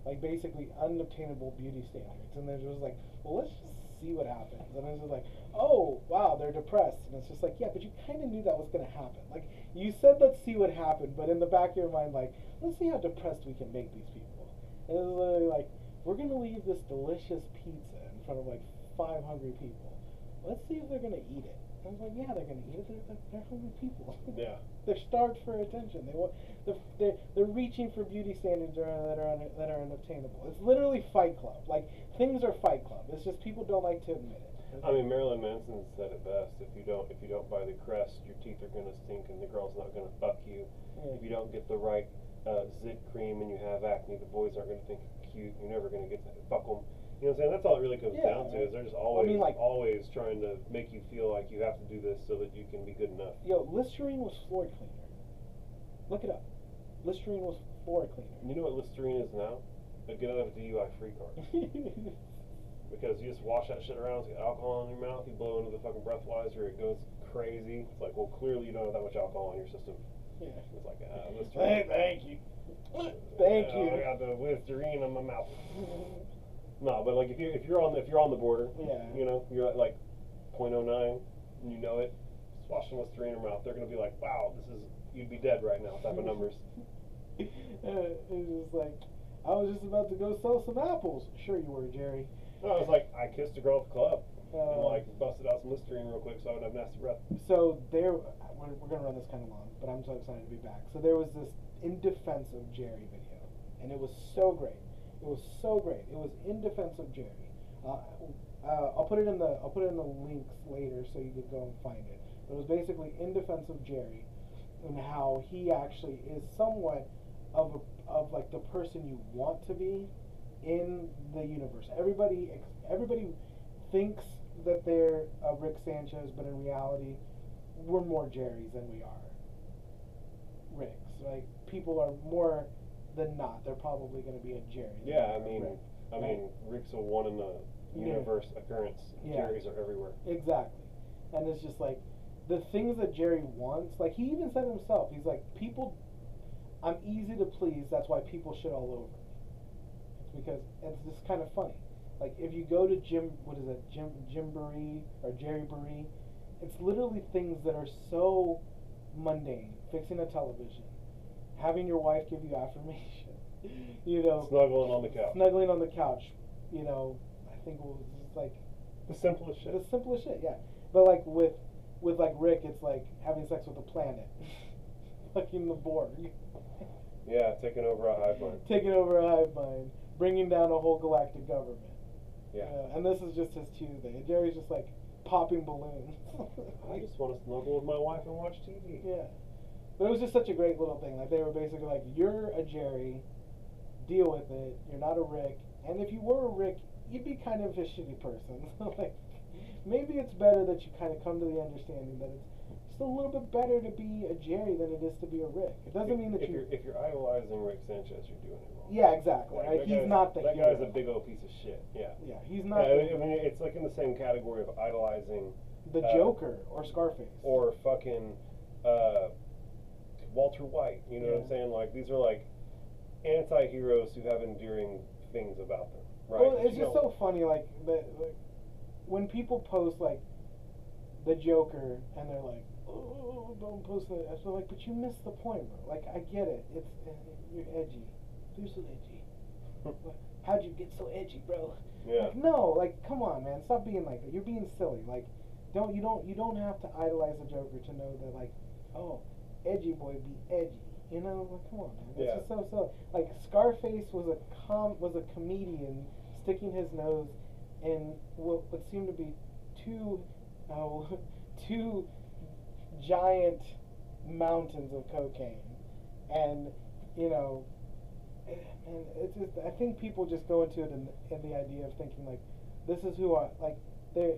like basically unobtainable beauty standards, and they're just like, well, let's just see what happens, and it's just like, oh wow, they're depressed, and it's just like, yeah, but you kind of knew that was gonna happen. Like you said, let's see what happened, but in the back of your mind, like, let's see how depressed we can make these people. And it's literally like, we're gonna leave this delicious pizza in front of like five hungry people. Let's see if they're gonna eat it. I was like, yeah, they're gonna eat it. They're, they're, hungry people. Yeah. they're starved for attention. They want they're, they're, they're reaching for beauty standards that are that are, un, that are unobtainable. It's literally Fight Club. Like things are Fight Club. It's just people don't like to admit it. I mean, Marilyn Manson said it best. If you don't if you don't buy the crest, your teeth are gonna stink, and the girl's not gonna fuck you. Yeah. If you don't get the right uh, zit cream and you have acne, the boys aren't gonna think you're cute. You're never gonna get to fuck them. You know what I'm saying? That's all it really comes Yeah. down to. Is they're just I always mean, like- always trying to make you feel like you have to do this so that you can be good enough. Yo, Listerine was floor cleaner. Look it up. Listerine was floor cleaner. You know what Listerine is now? A get out of DUI free card. because you just wash that shit around, it's got alcohol in your mouth, you blow into the fucking breathalyzer, it goes crazy. It's like, well, clearly you don't have that much alcohol in your system. Yeah. It's like, Hey, Listerine. thank you. Thank Uh, you. I got the Listerine in my mouth. No, but like if you if you're on the, if you're on the border, Yeah. you know, you're at like .09 and you know it, just wash some Listerine in your mouth. They're gonna be like, wow, this is you'd be dead right now type of numbers. Uh, it was just like, I was just about to go sell some apples. Sure you were, Jerry. No, was like I kissed a girl at the club and Uh, like busted out some Listerine real quick so I wouldn't have nasty breath. So there, we're, we're gonna run this kind of long, but I'm so excited to be back. So there was this in defense of Jerry video, and it was so great. It was so great. It was in defense of Jerry. Uh, uh, I'll put it in the I'll put it in the links later so you can go and find it. But it was basically in defense of Jerry, and how he actually is somewhat of a, of like the person you want to be in the universe. Everybody everybody thinks that they're uh, Rick Sanchez, but in reality, we're more Jerry's than we are Ricks. Like people are more than not, they're probably going to be a Jerry. Yeah, I they are a mean, Rick. I mean, Rick's a one in the Yeah. universe occurrence. Yeah. Jerry's are everywhere. Exactly. And it's just like the things that Jerry wants, like he even said himself, he's like, people I'm easy to please, that's why people shit all over me. It's because it's just kind of funny. Like if you go to Jim what is it, Jim Jim Barry or Jerry Barry, it's literally things that are so mundane. Fixing a television, having your wife give you affirmation, you know, Snuggling on the couch. snuggling on the couch, you know, I think it was just like The simplest shit. The simplest shit, yeah. But like with with like Rick, it's like having sex with a planet, fucking the Borg, Yeah, taking over a hive mind. taking over a hive mind, bringing down a whole galactic government. Yeah. Uh, and this is just his Tuesday. And Jerry's just like popping balloons. I just want to snuggle with my wife and watch TV. yeah. But it was just such a great little thing. Like they were basically like, "You're a Jerry, deal with it. You're not a Rick. And if you were a Rick, you'd be kind of a shitty person. like maybe it's better that you kind of come to the understanding that it's just a little bit better to be a Jerry than it is to be a Rick. It doesn't if, mean that if you. you're if you're idolizing Rick Sanchez, you're doing it wrong. Yeah, exactly. Like? He's not the That hero. guy's a big old piece of shit. Yeah. Yeah, he's not Yeah, I mean, it's like in the same category of idolizing the uh, Joker or Scarface. or fucking uh, Walter White. You know what I'm saying? Like these are like anti-heroes who have endearing things about them, right? Well, it's just so funny, like the, like when people post like the Joker and they're like, "Oh, don't post that." I feel like, but you missed the point, bro. Like, I get it. It's uh, you're edgy. You're so edgy. How'd you get so edgy, bro? Yeah. Like, no, like, come on, man. Stop being like that. You're being silly. Like, don't you don't you don't have to idolize the Joker to know that like, oh, edgy boy be edgy. You know, like, come on, man. It's Yeah. just so so. Like, Scarface was a com was a comedian sticking his nose in what what seemed to be two, oh, two giant mountains of cocaine, and you know, and man, it's just I think people just go into it in, in the idea of thinking like, this is who I like. They.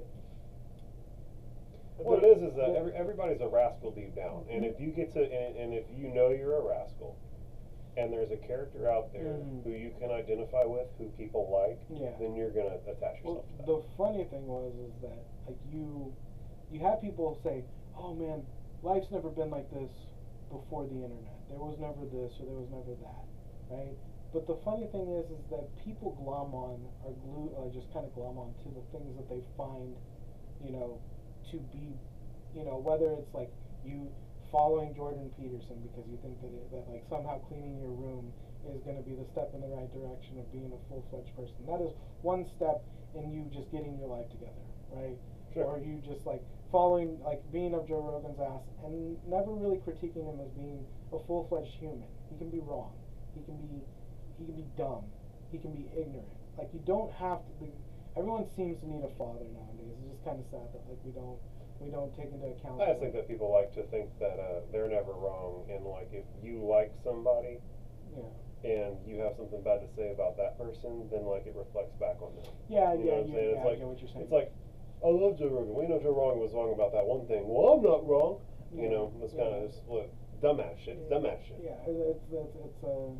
What it is is that every, everybody's a rascal deep down, and if you get to and, and if you know you're a rascal, and there's a character out there Mhm. who you can identify with, who people like, Yeah. then you're gonna attach Well, yourself to that. the funny thing was is that like you, you have people say, "Oh man, life's never been like this before the internet. There was never this or there was never that, right?" But the funny thing is, is that people glom on or glue, or just kind of glom on to the things that they find, you know, to be, you know, whether it's like you following Jordan Peterson because you think that it, that like somehow cleaning your room is going to be the step in the right direction of being a full-fledged person. That is one step in you just getting your life together, right? Sure. Or you just like following, like being up Joe Rogan's ass and never really critiquing him as being a full-fledged human. He can be wrong. He can be, he can be dumb. He can be ignorant. Like you don't have to. Be, everyone seems to need a father nowadays. It's just kind of sad that like we don't, we don't take into account. I just think that people like to think that uh, they're never wrong, and like if you like somebody Yeah. and you have something bad to say about that person, then like it reflects back on them. Yeah, You know yeah, what I'm yeah, saying? yeah, It's I like get what you're saying. it's like I love Joe Rogan. We know Joe Rogan was wrong about that one thing. Well, I'm not wrong. You know, it's yeah. kind of just look, dumbass shit. It's Yeah, dumbass shit. Yeah, it- it's it's it's uh,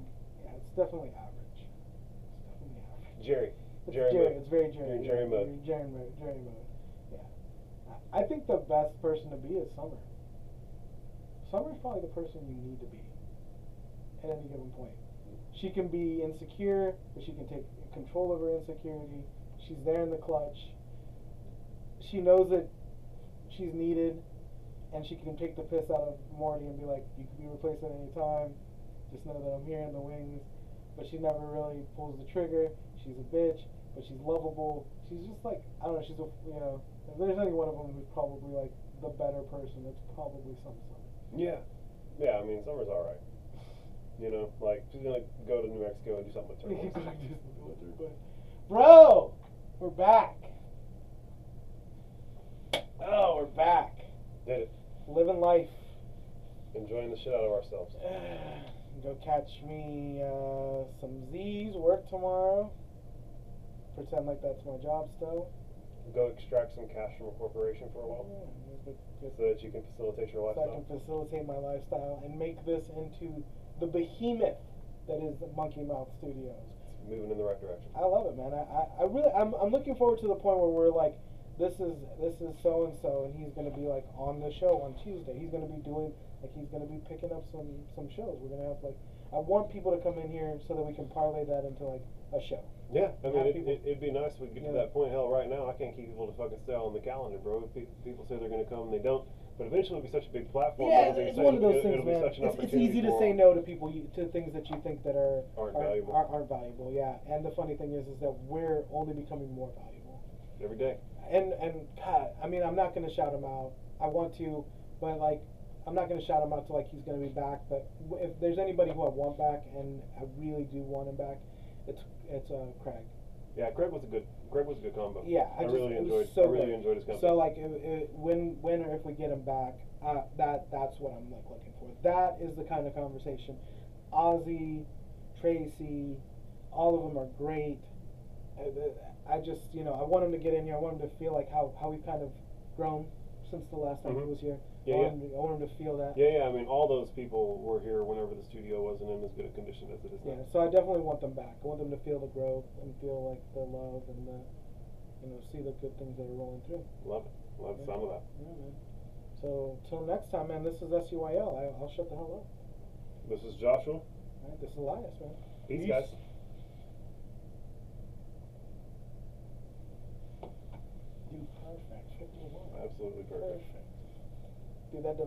yeah, it's definitely average. It's definitely average. Jerry, It's Jerry Jerry. mode. It's very Jerry. Yeah, Jerry mode. Jerry mode. Jerry mode. Yeah. I I think the best person to be is Summer. Summer's probably the person you need to be at any given point. She can be insecure, but she can take control of her insecurity. She's there in the clutch. She knows that she's needed, and she can take the piss out of Morty and be like, "You can be replaced at any time. Just know that I'm here in the wings." But she never really pulls the trigger. She's a bitch, but she's lovable. She's just like I don't know. She's a you know. If there's any one of them who's probably like the better person, it's probably some Summer. Yeah. Yeah, I mean, summer's alright. You know, like, she's gonna go to New Mexico and do something with turtles. Bro, we're back. Oh, we're back. Did it. Living life. Enjoying the shit out of ourselves. Go catch me uh, some Z's. Work tomorrow. Pretend like that's my job still. Go extract some cash from a corporation for a while Yeah, just- so that you can facilitate your so I can facilitate my lifestyle and make this into the behemoth that is Monkey Mouth Studios. It's moving in the right direction. I love it, man. I, I, I really, I'm, I'm looking forward to the point where we're like, this is, this is so and so, and he's gonna be like on the show on Tuesday. He's gonna be doing, like, he's gonna be picking up some, some shows. We're gonna have like, I want people to come in here so that we can parlay that into like a show. Yeah, I mean, it, it, it'd be nice if we could get to that point. Hell, right now, I can't keep people to fucking stay on the calendar, bro. If pe- people say they're going to come and they don't. But eventually, it'll be such a big platform. Yeah, it'll it's one of those things, man. It's, it's easy to say no to people, you, to things that you think that are Aren't are, valuable. Are, aren't valuable. Yeah, and the funny thing is, is that we're only becoming more valuable. every day. And and God, I mean, I'm not gonna shout him out. I want to, but like, I'm not gonna shout him out to like he's gonna be back. But if there's anybody who I want back, and I really do want him back, it's it's uh, Craig. Yeah, Craig was a good. Craig was a good combo. Yeah, I, I, just, really enjoyed. so I really good. enjoyed his company. So like, it, it, when when or if we get him back, uh, that that's what I'm like looking for. That is the kind of conversation. Ozzy, Tracy, all of them are great. Uh, the- I just you know I want him to get in here. I want him to feel like how how we've kind of grown since the last time he Mhm. was here. Yeah, I, want yeah. To, I want him to feel that. yeah, yeah. I mean, all those people were here whenever the studio wasn't in as good a condition as it is now. Yeah, so I definitely want them back. I want them to feel the growth and feel like the love and the, you know, see the good things that are rolling through. Love it. Love the sound of that. Yeah, man. So till next time, man. This is SUYL. I, I'll shut the hell up. This is Joshua. All right, this is Elias, man. Peace, Peace. guys. Dude, perfect. Absolutely perfect. Perfect. Dude, that